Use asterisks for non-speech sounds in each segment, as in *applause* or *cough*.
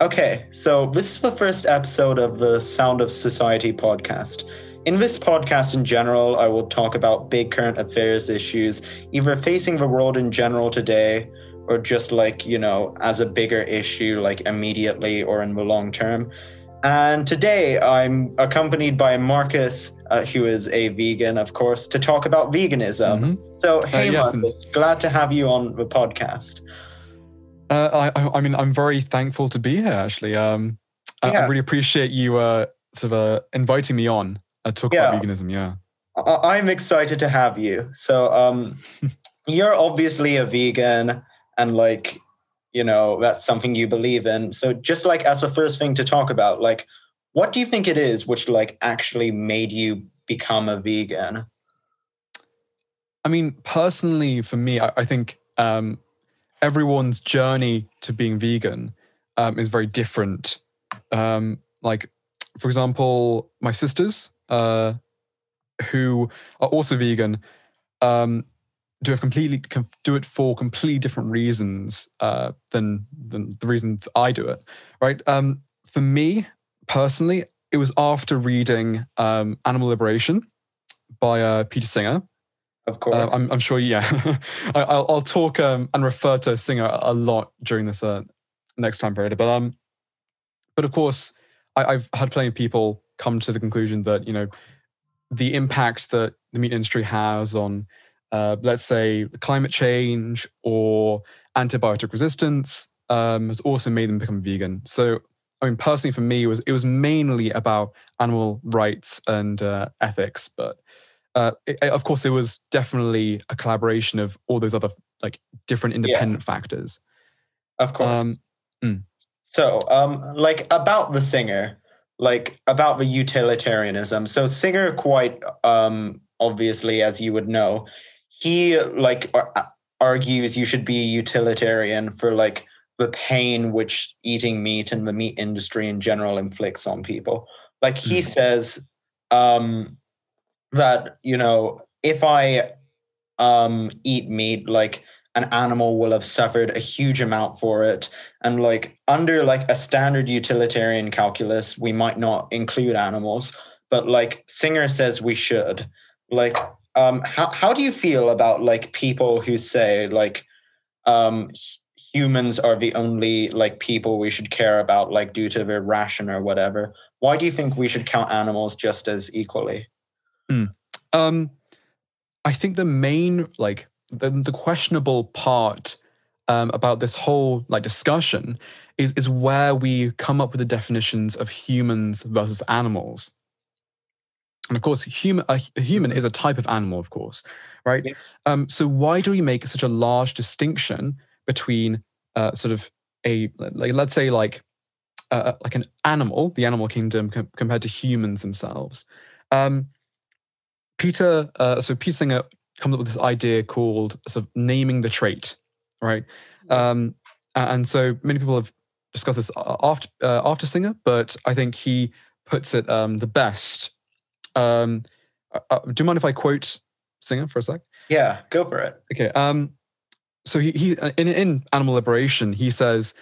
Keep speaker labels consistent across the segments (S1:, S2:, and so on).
S1: Okay, so this is the first episode of the Sound of Society podcast. In this podcast, in general, I will talk about big current affairs issues, either facing the world in general today, or just like, you know, as a bigger issue, like immediately or in the long term. And today I'm accompanied by Marcus, uh, who is a vegan, of course, to talk about veganism.
S2: Mhm.
S1: So, hey,
S2: yes,
S1: Marcus, glad to have you on the podcast.
S2: Uh, I, I- mean, I'm very thankful to be here. Actually, um, I, I really appreciate you uh, sort of uh, inviting me on uh, to talk about veganism. Yeah.
S1: I- I'm excited to have you. So, um, *laughs* you're obviously a vegan, and like, you know, that's something you believe in. So, just like as the first thing to talk about, like, what do you think it is which like actually made you become a vegan?
S2: I mean, personally, for me, I, I think um, everyone's journey to being vegan um, is very different. Um, like, for example, my sisters, uh, who are also vegan, um, do it completely com- do it for completely different reasons uh, than than the reasons I do it. Right? Um, for me personally, it was after reading um, Animal Liberation by uh, Peter Singer.
S1: Of course.
S2: Uh, I'm, I'm sure, yeah. *laughs* I, I'll, I'll talk um, and refer to Singer a lot during this uh, next time period. But um, but of course, I, I've had plenty of people come to the conclusion that you know the impact that the meat industry has on, uh, let's say, climate change or antibiotic resistance um, has also made them become vegan. So, I mean, personally, for me, it was it was mainly about animal rights and uh, ethics, but uh, it, of course, it was definitely a collaboration of all those other like different independent factors.
S1: of course.
S2: Um,
S1: So, um, like about the singer, like about the utilitarianism. So, singer quite um, obviously, as you would know, he like ar- argues you should be utilitarian for like the pain which eating meat and the meat industry in general inflicts on people. Like he
S2: Mm.
S1: says um, that you know if I um, eat meat, like an animal will have suffered a huge amount for it. And like under like a standard utilitarian calculus we might not include animals but like singer says we should. Like um how, how do you feel about like people who say like um humans are the only like people we should care about like due to their ration or whatever? Why do you think we should count animals just as equally
S2: um, I think the main like the, the questionable part um, about this whole like discussion is is where we come up with the definitions of humans versus animals. And of course, human a, a human is a type of animal, of course, right?
S1: Yeah.
S2: Um, so why do we make such a large distinction between uh, sort of a like let's say like uh, like an animal, the animal kingdom, com- compared to humans themselves? Um, Peter, uh, so Peter Singer comes up with this idea called sort of naming the trait, right? Um, and so many people have discussed this after uh, after Singer, but I think he puts it um, the best. Um, uh, uh, do you mind if I quote Singer for a sec?
S1: yeah go for it
S2: Okay. Um, so he, he uh, in in Animal Liberation he says,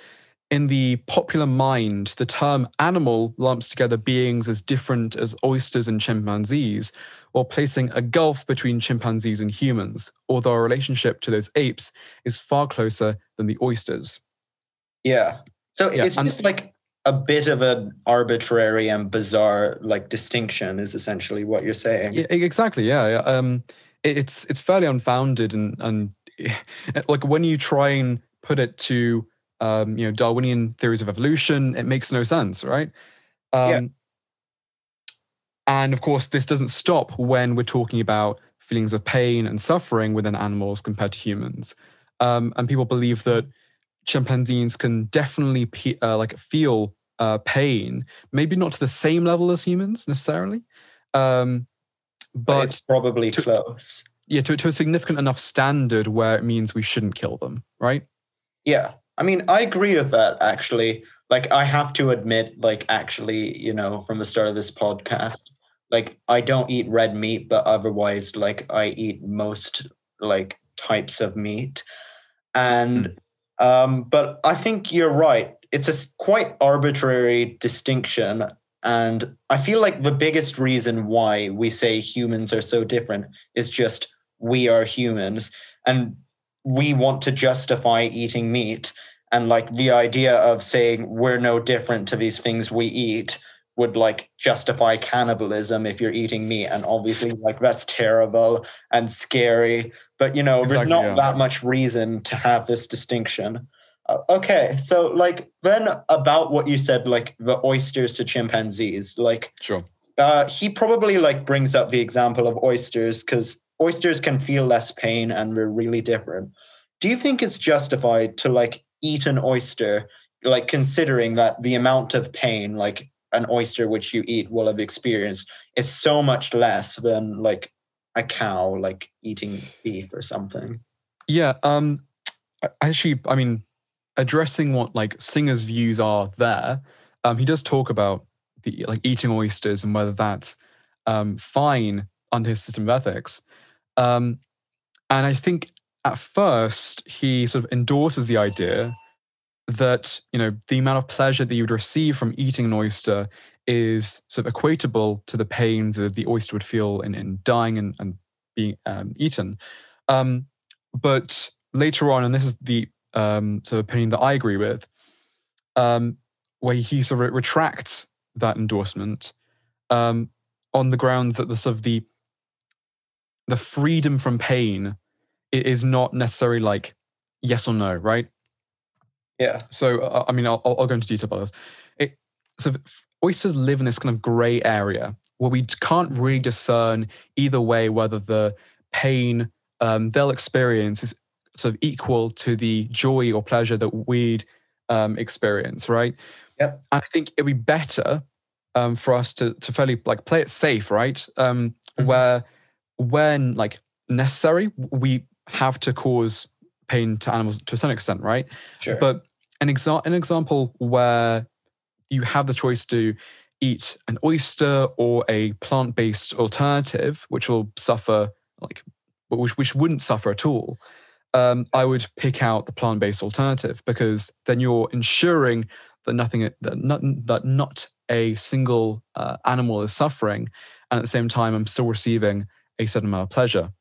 S2: in the popular mind, the term animal lumps together beings as different as oysters and chimpanzees, while placing a gulf between chimpanzees and humans. Although our relationship to those apes is far closer than the oysters.
S1: Yeah. So
S2: Yeah,
S1: it's
S2: and-
S1: just like a bit of an arbitrary and bizarre like distinction is essentially what you're saying.
S2: Yeah, exactly. Yeah. yeah. Um, it, it's it's fairly unfounded and and *laughs* like when you try and put it to um, you know Darwinian theories of evolution, it makes no sense, right? Um,
S1: Yeah.
S2: And of course, this doesn't stop when we're talking about feelings of pain and suffering within animals compared to humans. Um, and people believe that chimpanzees can definitely pe- uh, like feel uh, pain, maybe not to the same level as humans necessarily, um,
S1: but,
S2: but
S1: it's probably
S2: to-
S1: close.
S2: yeah, to, to a significant enough standard where it means we shouldn't kill them, right?
S1: Yeah. I mean, I agree with that actually. Like I have to admit, like actually, you know, from the start of this podcast, like I don't eat red meat, but otherwise, like I eat most like types of meat. And um, but I think you're right. it's a quite arbitrary distinction and i feel like the biggest reason why we say humans are so different is just we are humans and we want to justify eating meat. And like the idea of saying we're no different to these things we eat would like justify cannibalism if you're eating meat. And obviously like that's terrible and scary. But you know exactly, there's not yeah. that much reason to have this distinction. Uh, okay so like then about what you said like the oysters to chimpanzees like
S2: sure.
S1: uh, he probably like brings up the example of oysters because oysters can feel less pain and they're really different. Do you think it's justified to like eat an oyster like considering that the amount of pain like an oyster which you eat will have experienced is so much less than like a cow like eating beef or something?
S2: Yeah um actually i mean addressing what like singer's views are there um he does talk about the like eating oysters and whether that's um fine under his system of ethics um and i think at first he sort of endorses the idea that you know the amount of pleasure that you would receive from eating an oyster is sort of equatable to the pain that the oyster would feel in, in dying and, and being um, eaten. Um, but later on, and this is the um, sort of opinion that I agree with, um, where he sort of retracts that endorsement um, on the grounds that the sort of the the freedom from pain is not necessarily like yes or no, right?
S1: Yeah.
S2: So, uh, I mean, I'll, I'll, go into detail about this. It, so, oysters live in this kind of gray area where we can't really discern either way whether the pain um, they'll experience is sort of equal to the joy or pleasure that we'd um, experience, right?
S1: Yep.
S2: I think it'd be better um, for us to to fairly like play it safe, right? Um, mm-hmm. Where when like necessary, we have to cause pain to animals to a certain extent, right?
S1: Sure.
S2: But an, exa- an example where you have the choice to eat an oyster or a plant-based alternative, which will suffer like which which wouldn't suffer at all. Um, I would pick out the plant-based alternative because then you're ensuring that nothing that not, that not a single uh, animal is suffering, and at the same time, I'm still receiving a certain amount of pleasure.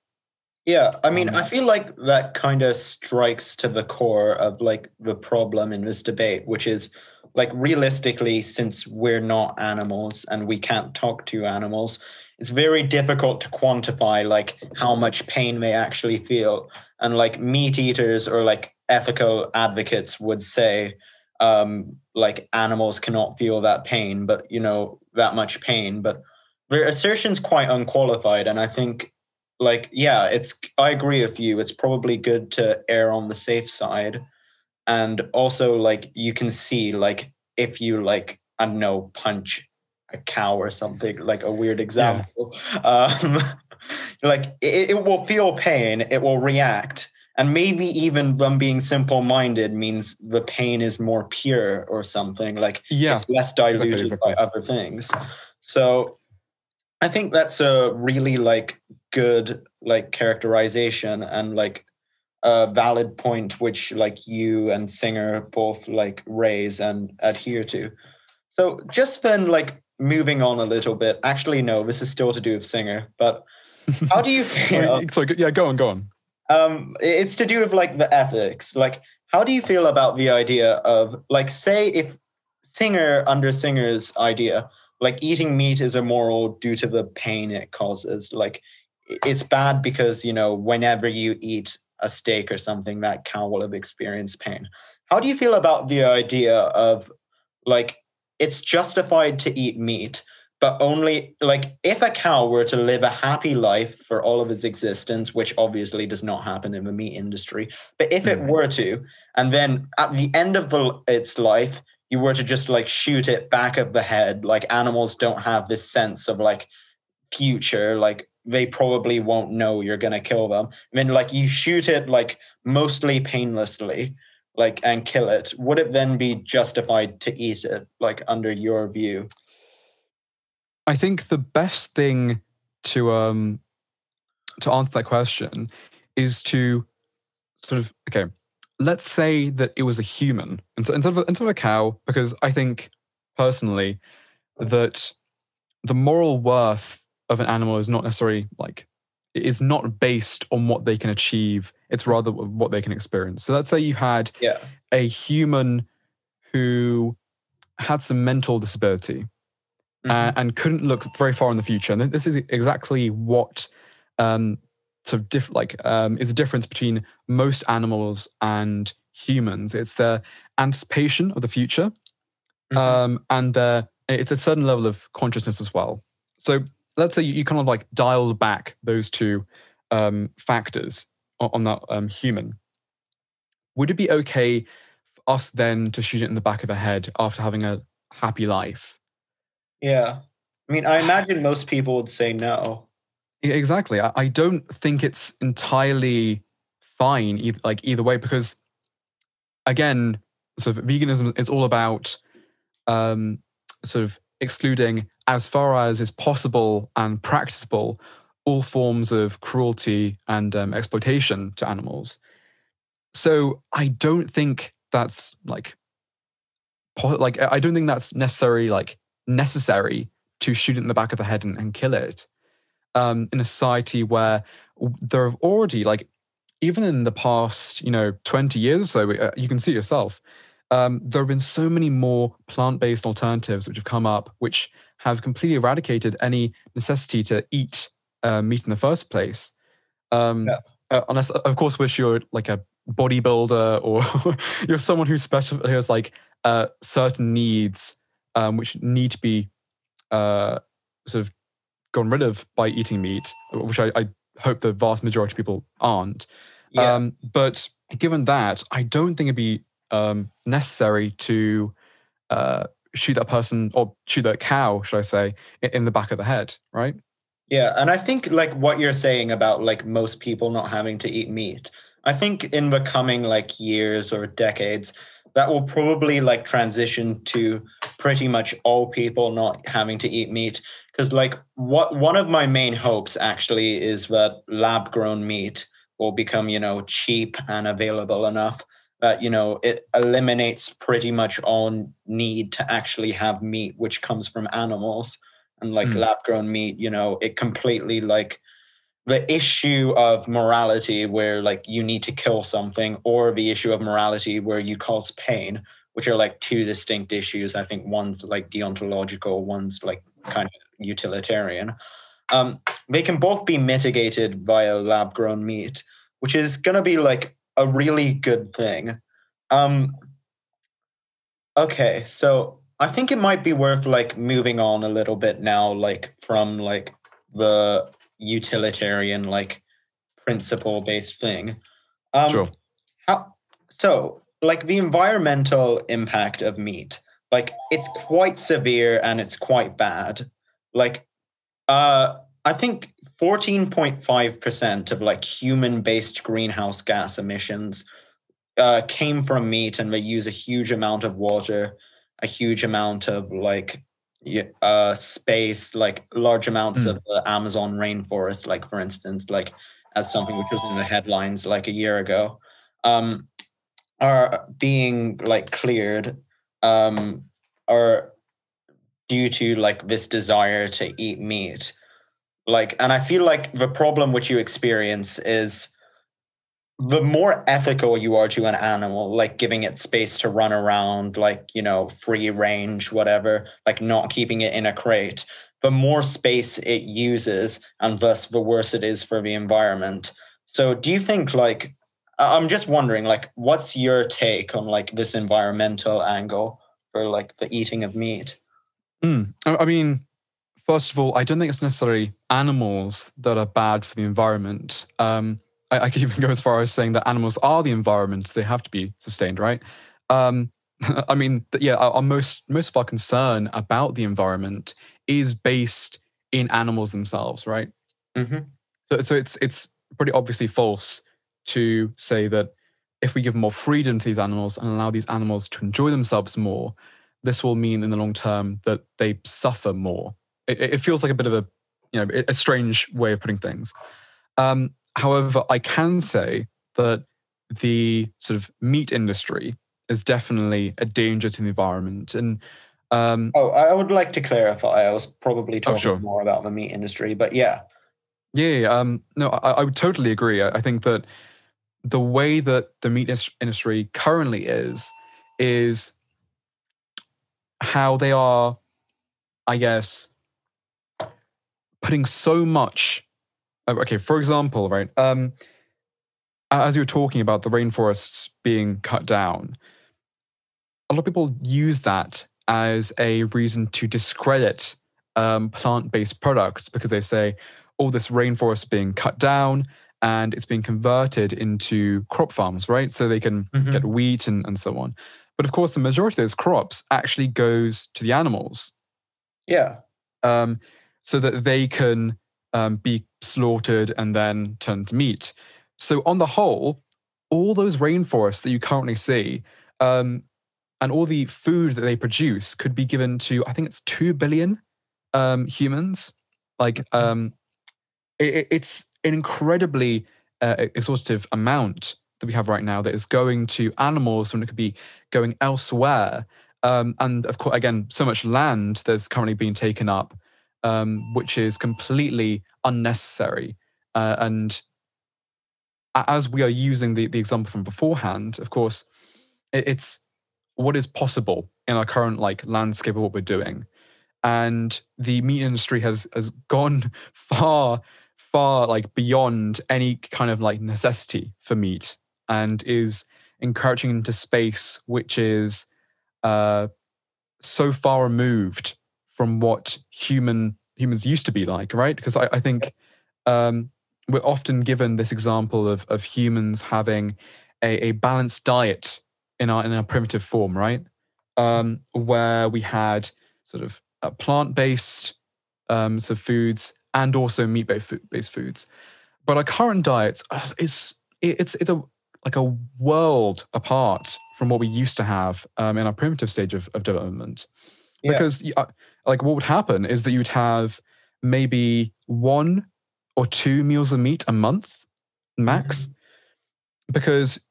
S1: Yeah, I mean, um, I feel like that kind of strikes to the core of like the problem in this debate, which is like realistically, since we're not animals and we can't talk to animals, it's very difficult to quantify like how much pain they actually feel. And like meat eaters or like ethical advocates would say, um, like animals cannot feel that pain, but you know, that much pain. But their assertion's quite unqualified. And I think like yeah it's i agree with you it's probably good to err on the safe side and also like you can see like if you like i don't know punch a cow or something like a weird example yeah. *laughs* um like it, it will feel pain it will react and maybe even them being simple minded means the pain is more pure or something like
S2: yeah
S1: less diluted exactly, exactly. by other things so i think that's a really like good like characterization and like a valid point which like you and singer both like raise and adhere to. So just then like moving on a little bit actually no this is still to do with singer but *laughs* how do you feel?
S2: So yeah go on go on.
S1: Um it's to do with like the ethics. Like how do you feel about the idea of like say if singer under singer's idea like eating meat is immoral due to the pain it causes like it's bad because you know whenever you eat a steak or something that cow will have experienced pain how do you feel about the idea of like it's justified to eat meat but only like if a cow were to live a happy life for all of its existence which obviously does not happen in the meat industry but if it mm-hmm. were to and then at the end of the, its life you were to just like shoot it back of the head like animals don't have this sense of like future like they probably won't know you're gonna kill them. I mean, like you shoot it like mostly painlessly, like and kill it. Would it then be justified to eat it, like under your view?
S2: I think the best thing to um to answer that question is to sort of okay. Let's say that it was a human instead of, instead of a cow, because I think personally that the moral worth of an animal is not necessarily like is not based on what they can achieve it's rather what they can experience so let's say you had
S1: yeah.
S2: a human who had some mental disability uh,
S1: Mhm.
S2: and couldn't look very far in the future and this is exactly what um, sort of diff- like um, is the difference between most animals and humans it's their anticipation of the future
S1: Mhm.
S2: um, and their it's a certain level of consciousness as well. So let's say you, you kind of like dialed back those two um, factors on, on that um, human. Would it be okay for us then to shoot it in the back of the head after having a happy life?
S1: yeah. I mean, I imagine most people would say no.
S2: E- Exactly. I, I don't think it's entirely fine, either, like either way, because again, sort of veganism is all about um, sort of excluding, as far as is possible and practicable, all forms of cruelty and um, exploitation to animals. So I don't think that's like, po- like I I don't think that's necessarily like necessary to shoot it in the back of the head and, and kill it um, in a society where there have already like even in the past you know 20 years or so uh, you can see yourself um, there have been so many more plant-based alternatives which have come up which have completely eradicated any necessity to eat uh, meat in the first place um,
S1: Yeah.
S2: uh, unless of course wish you're like a bodybuilder *laughs* or you're someone who special who has like uh, certain needs um, which need to be uh, sort of gone rid of by eating meat, which I, I hope the vast majority of people aren't.
S1: Yeah.
S2: Um, but given that, I don't think it'd be um, necessary to uh, shoot that person or shoot that cow, should I say, in the back of the head, right?
S1: Yeah, and I think like what you're saying about like most people not having to eat meat. I think in the coming like years or decades, that will probably like transition to pretty much all people not having to eat meat. Because like what one of my main hopes actually is that lab grown meat will become, you know, cheap and available enough that, you know, it eliminates pretty much all need to actually have meat which comes from animals and like
S2: Mm.
S1: lab grown meat, you know, it completely like the issue of morality where like you need to kill something or the issue of morality where you cause pain, which are like two distinct issues. I think one's like deontological, one's like kind of utilitarian. Um, they can both be mitigated via lab grown meat, which is going to be like a really good thing. Um, okay, so I think it might be worth like moving on a little bit now, like from like the utilitarian, like principle based thing. Um,
S2: Sure.
S1: How, so, like the environmental impact of meat, like it's quite severe and it's quite bad. Like, uh, I think 14.5% of like human based greenhouse gas emissions uh, came from meat and they use a huge amount of water, a huge amount of like uh, space, like large amounts
S2: Mm.
S1: of the Amazon rainforest, like for instance, like as something which was in the headlines like a year ago, um, are being like cleared um, are due to like this desire to eat meat. Like, and I feel like the problem which you experience is the more ethical you are to an animal, like giving it space to run around, like, you know, free range, whatever, like not keeping it in a crate, the more space it uses, and thus the worse it is for the environment. So, do you think, like, I'm just wondering, like, what's your take on like this environmental angle for like the eating of meat?
S2: Mm. I mean, first of all, I don't think it's necessarily animals that are bad for the environment. Um, I, I could *laughs* even go as far as saying that animals are the environment; they have to be sustained, right? Um, *laughs* I mean, yeah, our, our most most of our concern about the environment is based in animals themselves, right?
S1: Mm-hmm.
S2: So, so it's it's pretty obviously false to say that if we give more freedom to these animals and allow these animals to enjoy themselves more, this will mean in the long term that they suffer more. It, it feels like a bit of a you know a strange way of putting things. Um, however, I can say that the sort of meat industry is definitely a danger to the environment. And um,
S1: oh, I would like to clarify. I was probably talking
S2: oh, sure.
S1: more about the meat industry, but yeah.
S2: Yeah, um, no, I, I, would totally agree. I, I think that the way that the meat industry currently is, is how they are, I guess, putting so much. Uh, okay, for example, right, um, as you were talking about the rainforests being cut down, a lot of people use that as a reason to discredit um, plant-based products because they say, all this rainforest being cut down and it's being converted into crop farms, right? So they can mm-hmm. get wheat and, and so on. But of course, the majority of those crops actually goes to the animals.
S1: Yeah.
S2: Um, so that they can um, be slaughtered and then turned to meat. So on the whole, all those rainforests that you currently see um, and all the food that they produce could be given to, I think it's 2 billion um, humans. Like, mm-hmm. um, it, it's an incredibly uh, exhaustive amount that we have right now that is going to animals when it could be going elsewhere. Um, and of course, again, so much land that's currently being taken up, um, which is completely unnecessary. Uh, and as we are using the, the example from beforehand, of course, it, it's what is possible in our current like landscape of what we're doing. And the meat industry has has gone *laughs* far far like beyond any kind of like necessity for meat and is encouraging into space which is uh, so far removed from what human humans used to be like, right? Because I, I think um, we're often given this example of of humans having a, a balanced diet in our in our primitive form, right? Um, where we had sort of a plant based um, so foods and also meat based foods. But our current diet is it's it's a like a world apart from what we used to have um, in our primitive stage of, of development. Yeah. Because uh, like what would happen is that you would have maybe one or two meals of meat a month max. Mm-hmm. Because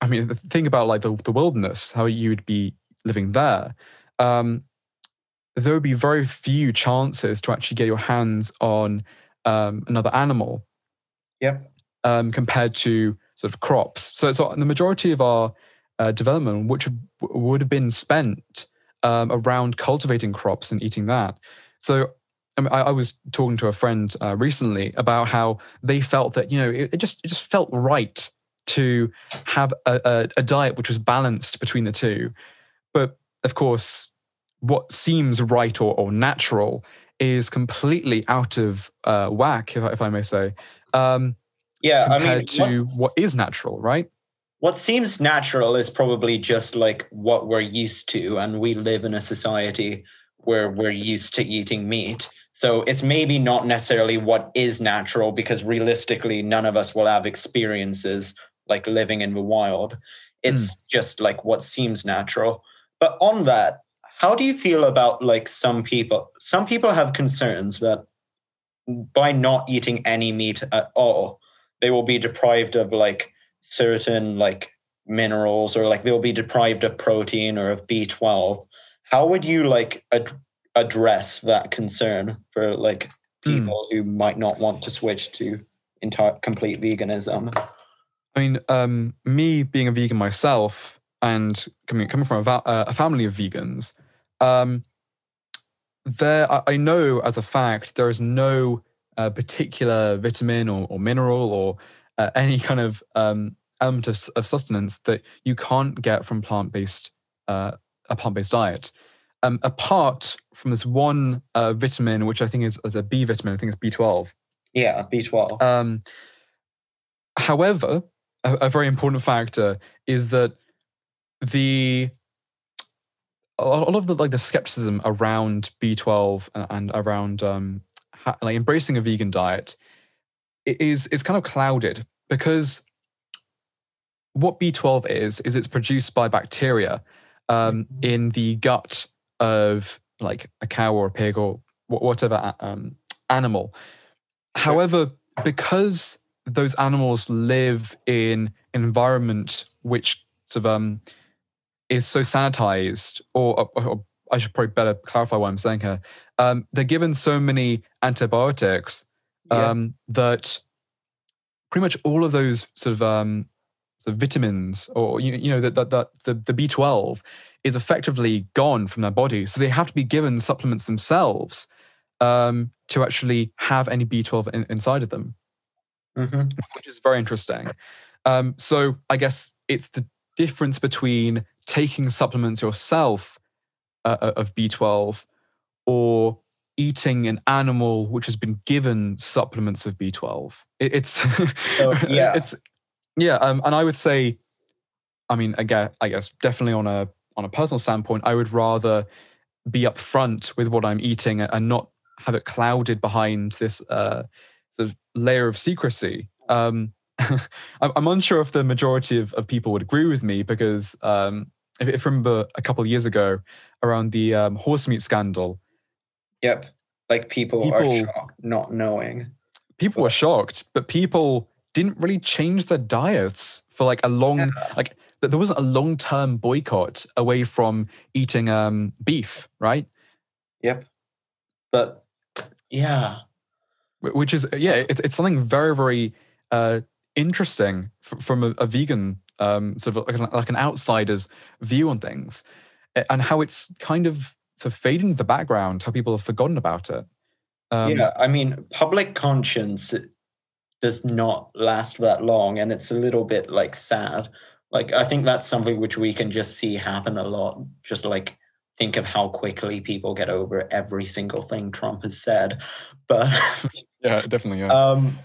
S2: I mean the thing about like the, the wilderness, how you would be living there, um, there would be very few chances to actually get your hands on um, another animal.
S1: Yep.
S2: Um, compared to sort of crops. So, so the majority of our uh, development, which would have been spent um, around cultivating crops and eating that. So I, mean, I, I was talking to a friend uh, recently about how they felt that you know it, it, just it just felt right to have a, a, a diet which was balanced between the two. But of course, what seems right or, or natural is completely out of uh, whack, if, if I may say. Um,
S1: yeah,
S2: compared
S1: I
S2: mean, to what is natural, right?
S1: What seems natural is probably just like what we're used to, and we live in a society where we're used to eating meat. So it's maybe not necessarily what is natural because realistically, none of us will have experiences like living in the wild. It's mm. just like what seems natural. But on that, how do you feel about like some people? Some people have concerns that by not eating any meat at all, they will be deprived of like certain like minerals or like they'll be deprived of protein or of B12. How would you like ad- address that concern for like hmm. people mm. who might not want to switch to entire complete veganism?
S2: I mean, um, me being a vegan myself and coming coming from a, va- uh, a family of vegans, um, there, I know as a fact, there is no uh, particular vitamin or, or mineral or uh, any kind of um, element of, of, sustenance that you can't get from plant-based uh, a plant-based diet. Um, apart from this one uh, vitamin, which I think is, is, a B vitamin, I think it's B12.
S1: Yeah, B12. Um,
S2: however, a, a very important factor is that the a lot of the like the skepticism around B12 and, and around um, ha- like embracing a vegan diet is is kind of clouded because what B12 is is it's produced by bacteria um, mm-hmm. in the gut of like a cow or a pig or whatever um, animal. However, because those animals live in an environment which sort of um, is so sanitized, or, or, or, I should probably better clarify what I'm saying here. Um, they're given so many antibiotics um, yeah. that pretty much all of those sort of, um, sort of vitamins, or you, you know, that that the the B12 is effectively gone from their body, so they have to be given supplements themselves um, to actually have any B12 in, inside of them,
S1: mm-hmm.
S2: which is very interesting. Um, so I guess it's the difference between taking supplements yourself uh, uh of B12 or eating an animal which has been given supplements of B12. It, it's *laughs* yeah, it's yeah, um, and I would say, I mean, again, I guess definitely on a on a personal standpoint, I would rather be upfront with what I'm eating and not have it clouded behind this uh, sort of layer of secrecy. Um, *laughs* I'm unsure if the majority of, of people would agree with me because um, if, if remember a couple of years ago around the um, horse meat scandal.
S1: Yep. Like people, people are shocked not knowing.
S2: People were shocked, but people didn't really change their diets for like a long, yeah. like there wasn't a long term boycott away from eating um, beef, right?
S1: Yep. But yeah.
S2: Which is, yeah, it, it's something very, very uh, interesting f- from a, a vegan um, sort of like an, like an outsider's view on things and how it's kind of sort of fading the background, how people have forgotten about it.
S1: Um, yeah, I mean, public conscience does not last that long, and it's a little bit like sad. Like, I think that's something which we can just see happen a lot. Just like think of how quickly people get over every single thing Trump has said. But *laughs*
S2: yeah, definitely, yeah. *laughs*
S1: Um,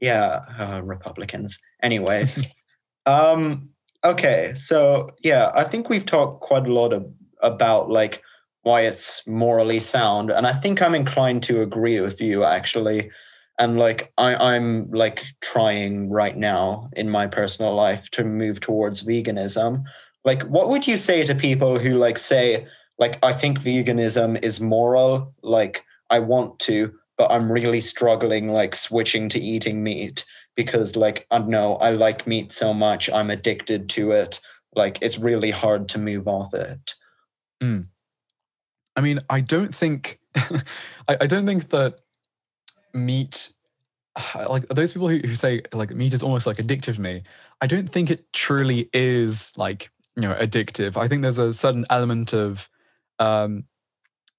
S1: yeah, uh, Republicans. Anyways, *laughs* um, okay, so yeah, I think we've talked quite a lot of, about like why it's morally sound, and I think I'm inclined to agree with you actually. And like I, I'm like trying right now in my personal life to move towards veganism. Like, what would you say to people who like say, like, I think veganism is moral, like I want to, but I'm really struggling like switching to eating meat because like I don't know, I like meat so much, I'm addicted to it. Like it's really hard to move off it.
S2: Mm. I mean, I don't think *laughs* I, I, don't think that meat *sighs* like those people who, who say like meat is almost like addictive to me, I don't think it truly is like, you know, addictive. I think there's a certain element of um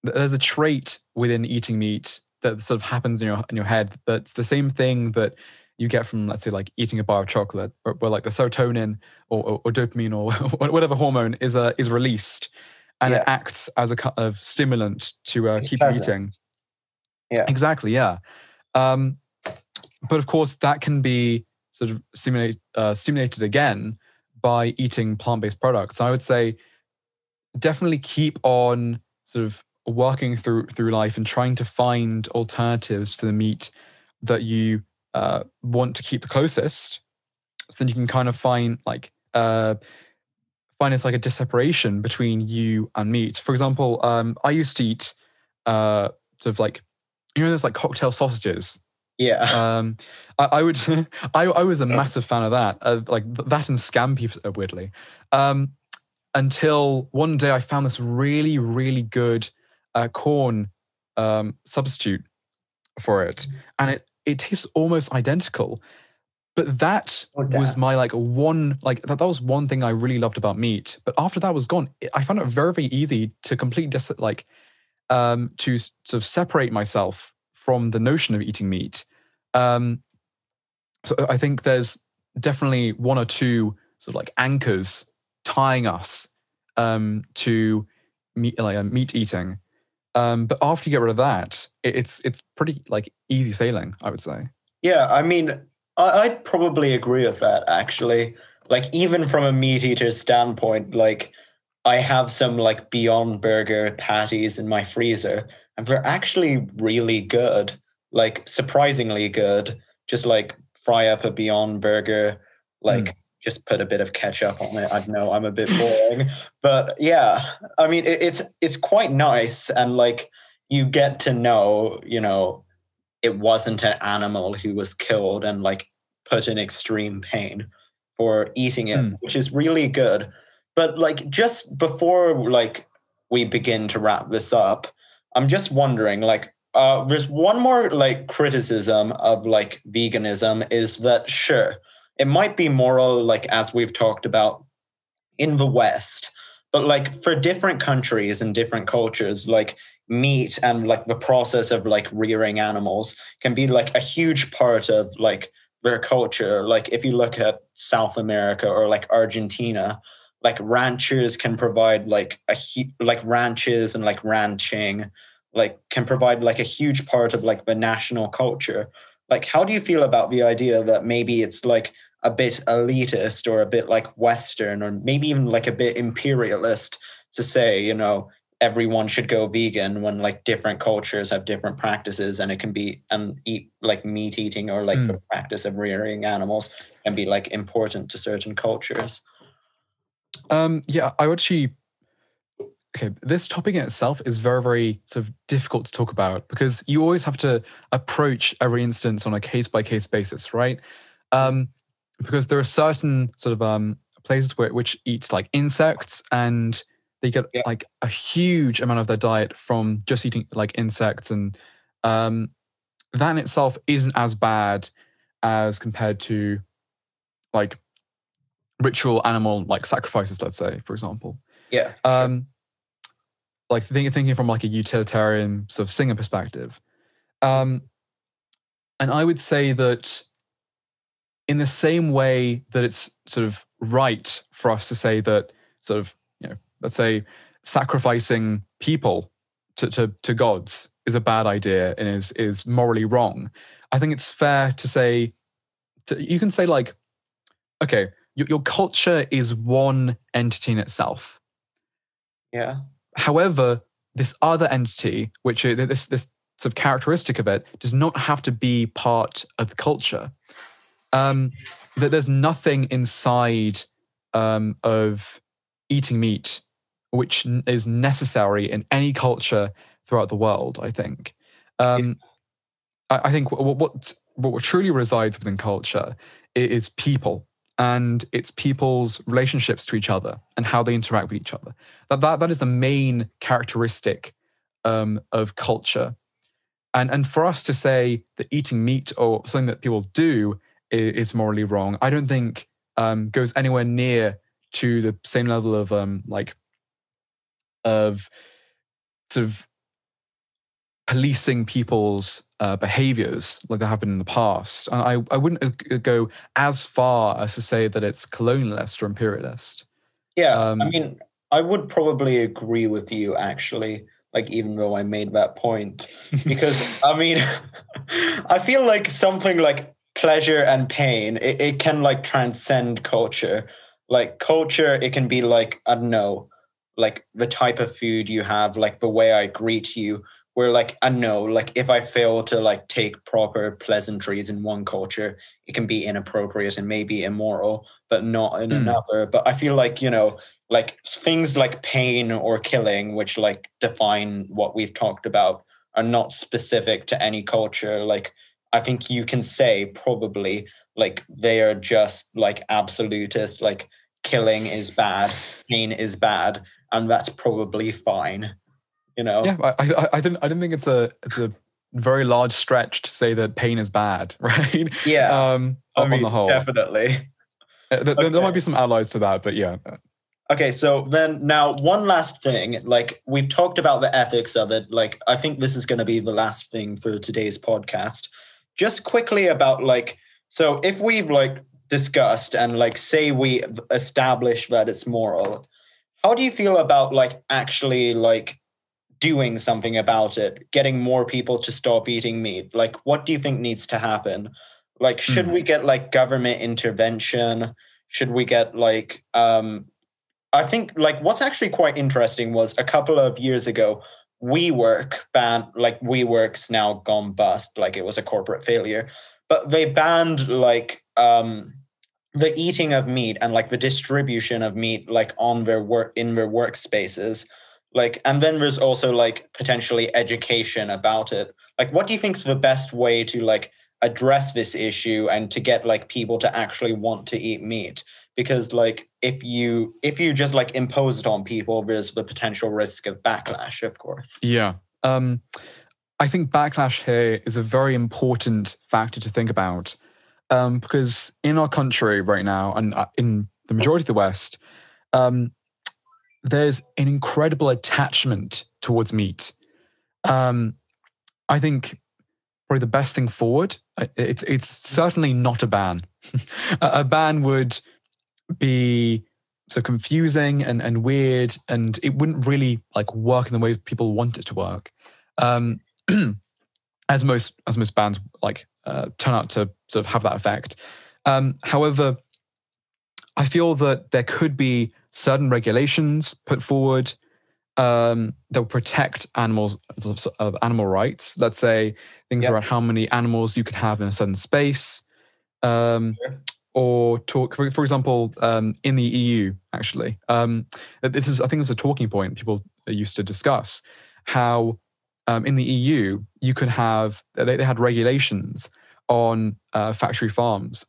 S2: there's a trait within eating meat that sort of happens in your in your head that's the same thing that you get from let's say like eating a bar of chocolate where, where like the serotonin or, or, or, dopamine or *laughs* whatever hormone is uh, is released and yeah. it acts as a kind of stimulant to uh, keep pleasant. eating
S1: yeah
S2: exactly yeah um, but of course that can be sort of stimulate, uh, stimulated again by eating plant-based products so i would say definitely keep on sort of working through through life and trying to find alternatives to the meat that you uh, want to keep the closest, so then you can kind of find like uh, find it's like a disseparation between you and meat. For example, um, I used to eat uh, sort of like you know, there's like cocktail sausages.
S1: Yeah. *laughs*
S2: Um, I, I would. *laughs* I, I was a massive fan of that. Uh, like that and scampi, uh, weirdly. Um, until one day I found this really, really good uh, Quorn um, substitute for it, mm-hmm. and it it tastes almost identical. But that oh, was my like one like that, that was one thing I really loved about meat. But after that was gone, I found it very very easy to completely dis- like um to sort of separate myself from the notion of eating meat. Um, so I think there's definitely one or two sort of like anchors tying us um, to meat like uh, meat eating um, but after you get rid of that, it, it's it's pretty like easy sailing, I would say.
S1: Yeah, I mean, I, I'd probably agree with that actually. Like even from a meat eater standpoint, like I have some like Beyond Burger patties in my freezer, and they're actually really good, like surprisingly good. Just like fry up a Beyond Burger, like mm just put a bit of ketchup on it. I know I'm a bit boring, *laughs* but yeah, I mean it, it's it's quite nice and like you get to know, you know, it wasn't an animal who was killed and like put in extreme pain for eating it,
S2: Mm.
S1: which is really good. But like just before like we begin to wrap this up, I'm just wondering like uh, there's one more like criticism of like veganism is that sure it might be moral like as we've talked about in the west but like for different countries and different cultures like meat and like the process of like rearing animals can be like a huge part of like their culture. Like if you look at south america or like argentina like ranchers can provide like a like ranches and like ranching like can provide like a huge part of like the national culture. Like how do you feel about the idea that maybe it's like a bit elitist or a bit like western or maybe even like a bit imperialist to say you know everyone should go vegan when like different cultures have different practices and it can be and eat like meat eating or like
S2: Mm.
S1: the practice of rearing animals can be like important to certain cultures
S2: Um, yeah, I would actually. Okay, this topic in itself is very, very sort of difficult to talk about because you always have to approach every instance on a case by case basis, right? Um, because there are certain sort of um, places where which eat like insects and they get
S1: Yeah.
S2: like a huge amount of their diet from just eating like insects, and um, that in itself isn't as bad as compared to like ritual animal like sacrifices, let's say, for example.
S1: yeah sure.
S2: Um, like think, thinking from like a utilitarian sort of singer perspective. Um, and I would say that in the same way that it's sort of right for us to say that sort of, you know, let's say sacrificing people to, to, to gods is a bad idea and is, is morally wrong. I think it's fair to say, to, you can say like, okay, your, your culture is one entity in itself.
S1: yeah
S2: However, this other entity, which is this this sort of characteristic of it, does not have to be part of the culture. Um, that there's nothing inside um, of eating meat which n- is necessary in any culture throughout the world. I think. Um, I, I think what, what what truly resides within culture is people and it's people's relationships to each other and how they interact with each other. That that, that is the main characteristic um, of culture. And and for us to say that eating meat or something that people do is, is morally wrong, I don't think um, goes anywhere near to the same level of um, like of sort of policing people's uh, behaviors like have been in the past. And I, I wouldn't uh, go as far as to say that it's colonialist or imperialist.
S1: Yeah, I
S2: Um,
S1: mean, I would probably agree with you actually, like even though I made that point. *laughs* Because I mean *laughs* I feel like something like pleasure and pain, it, it can like transcend culture. Like culture, it can be like, I don't know, like the type of food you have, like the way I greet you. Where like I know, like if I fail to like take proper pleasantries in one culture, it can be inappropriate and maybe immoral, but not in
S2: Mm.
S1: another. But I feel like, you know, like things like pain or killing which like define what we've talked about are not specific to any culture like i think you can say probably like they are just like absolutist like killing is bad pain is bad and that's probably fine you know
S2: Yeah, I, I, I didn't I didn't think it's a it's a very large stretch to say that pain is bad, *laughs* right?
S1: Yeah,
S2: Um,
S1: I
S2: on the whole,
S1: definitely
S2: Uh, there, there might be some allies to that, but yeah.
S1: Okay, so then now one last thing. Like we've talked about the ethics of it. Like I think this is going to be the last thing for today's podcast. Just quickly about like so if we've like discussed and like say we establish that it's moral, how do you feel about like actually like doing something about it, getting more people to stop eating meat? Like what do you think needs to happen? Like should
S2: Hmm.
S1: we get like government intervention? Should we get like um I think like what's actually quite interesting was a couple of years ago, WeWork banned like WeWork's now gone bust, like it was a corporate failure, but they banned like um the eating of meat and like the distribution of meat like on their work in their workspaces. Like and then there's also like potentially education about it. Like what do you think's the best way to like address this issue and to get like people to actually want to eat meat because like if you if you just like impose it on people there's the potential risk of backlash of course
S2: Yeah. Um, I think backlash here is a very important factor to think about um, because in our country right now, and uh, in the majority of the West, um, there's an incredible attachment towards meat. Um, I think probably the best thing forward. uh, It's it's certainly not a ban. *laughs* a a ban would be so confusing and, and weird, and it wouldn't really like work in the way people want it to work. Um, *clears throat* as most as most bands like uh, turn out to sort of have that effect. Um, however, I feel that there could be certain regulations put forward um, that will protect animals uh, animal rights. Let's say things
S1: Yep.
S2: around how many animals you can have in a certain space. Um,
S1: Sure.
S2: Or talk, for, for example, um, in the EU, actually, um, this is I think it's a talking point people used to discuss how um, in the EU you could have they, they had regulations on uh, factory farms,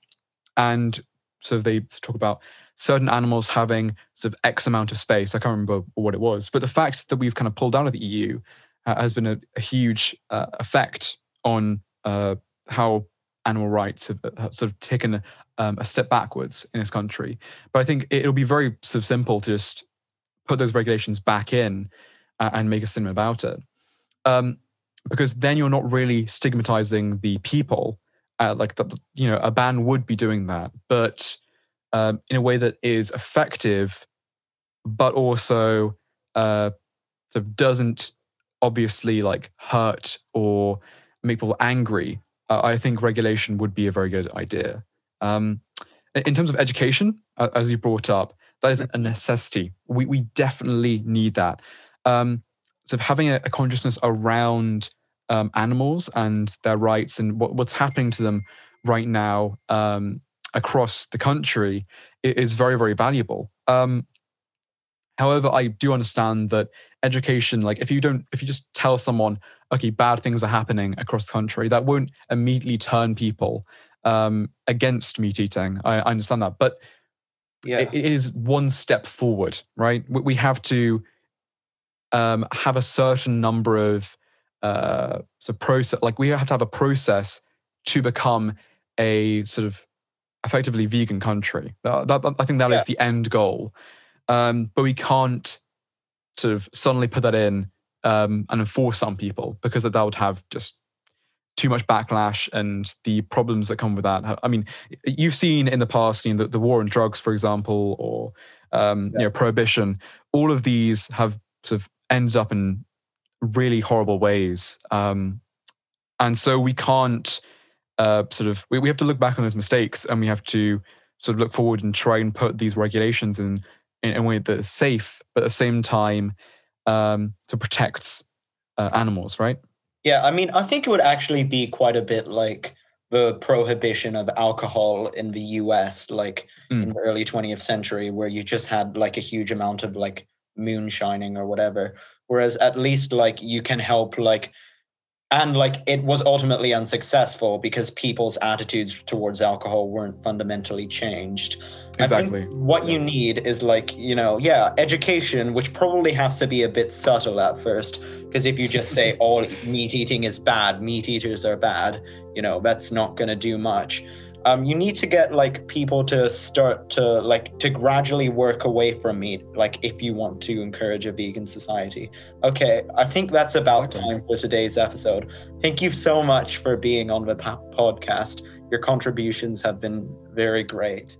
S2: and so they talk about certain animals having sort of X amount of space. I can't remember what it was, but the fact that we've kind of pulled out of the EU uh, has been a, a huge uh, effect on uh, how animal rights have, have sort of taken um, a step backwards in this country. But I think it'll be very sort of simple to just put those regulations back in uh, and make a statement about it. Um, because then you're not really stigmatizing the people. Uh, like the, you know, a ban would be doing that, but um, in a way that is effective, but also uh, sort of doesn't obviously like hurt or make people angry. I think regulation would be a very good idea. Um, in terms of education, as you brought up, that is a necessity. We we definitely need that. Um, so having a, a consciousness around um, animals and their rights and what, what's happening to them right now um, across the country is very very valuable. Um, however, I do understand that education, like if you don't, if you just tell someone, okay, bad things are happening across the country, that won't immediately turn people um, against meat eating. I, I understand that, but
S1: yeah
S2: it- it is one step forward, right? We, we have to um, have a certain number of uh, so process, like we have to have a process to become a sort of effectively vegan country. That, that- I think that is
S1: Yeah.
S2: the end goal, um, but we can't sort of suddenly put that in um, and enforce on people because that would have just too much backlash and the problems that come with that. I mean, you've seen in the past, you know, the, the war on drugs, for example, or um, you know, prohibition. All of these have sort of ended up in really horrible ways, um, and so we can't uh, sort of we, we have to look back on those mistakes and we have to sort of look forward and try and put these regulations in in a way that is safe, but at the same time um, to protects uh, animals, right?
S1: Yeah, I mean, I think it would actually be quite a bit like the prohibition of alcohol in the US, like
S2: Mm.
S1: in the early 20th century, where you just had like a huge amount of like moonshining or whatever. Whereas at least like you can help like and like it was ultimately unsuccessful because people's attitudes towards alcohol weren't fundamentally changed.
S2: Exactly.
S1: what you need is like, you know, yeah, education, which probably has to be a bit subtle at first. Because if you just say all *laughs* oh, meat eating is bad, meat eaters are bad, you know, that's not going to do much. Um, you need to get like people to start to like to gradually work away from meat, like if you want to encourage a vegan society. Okay, I think that's about
S2: Okay.
S1: time for today's episode. Thank you so much for being on the podcast. Your contributions have been very great.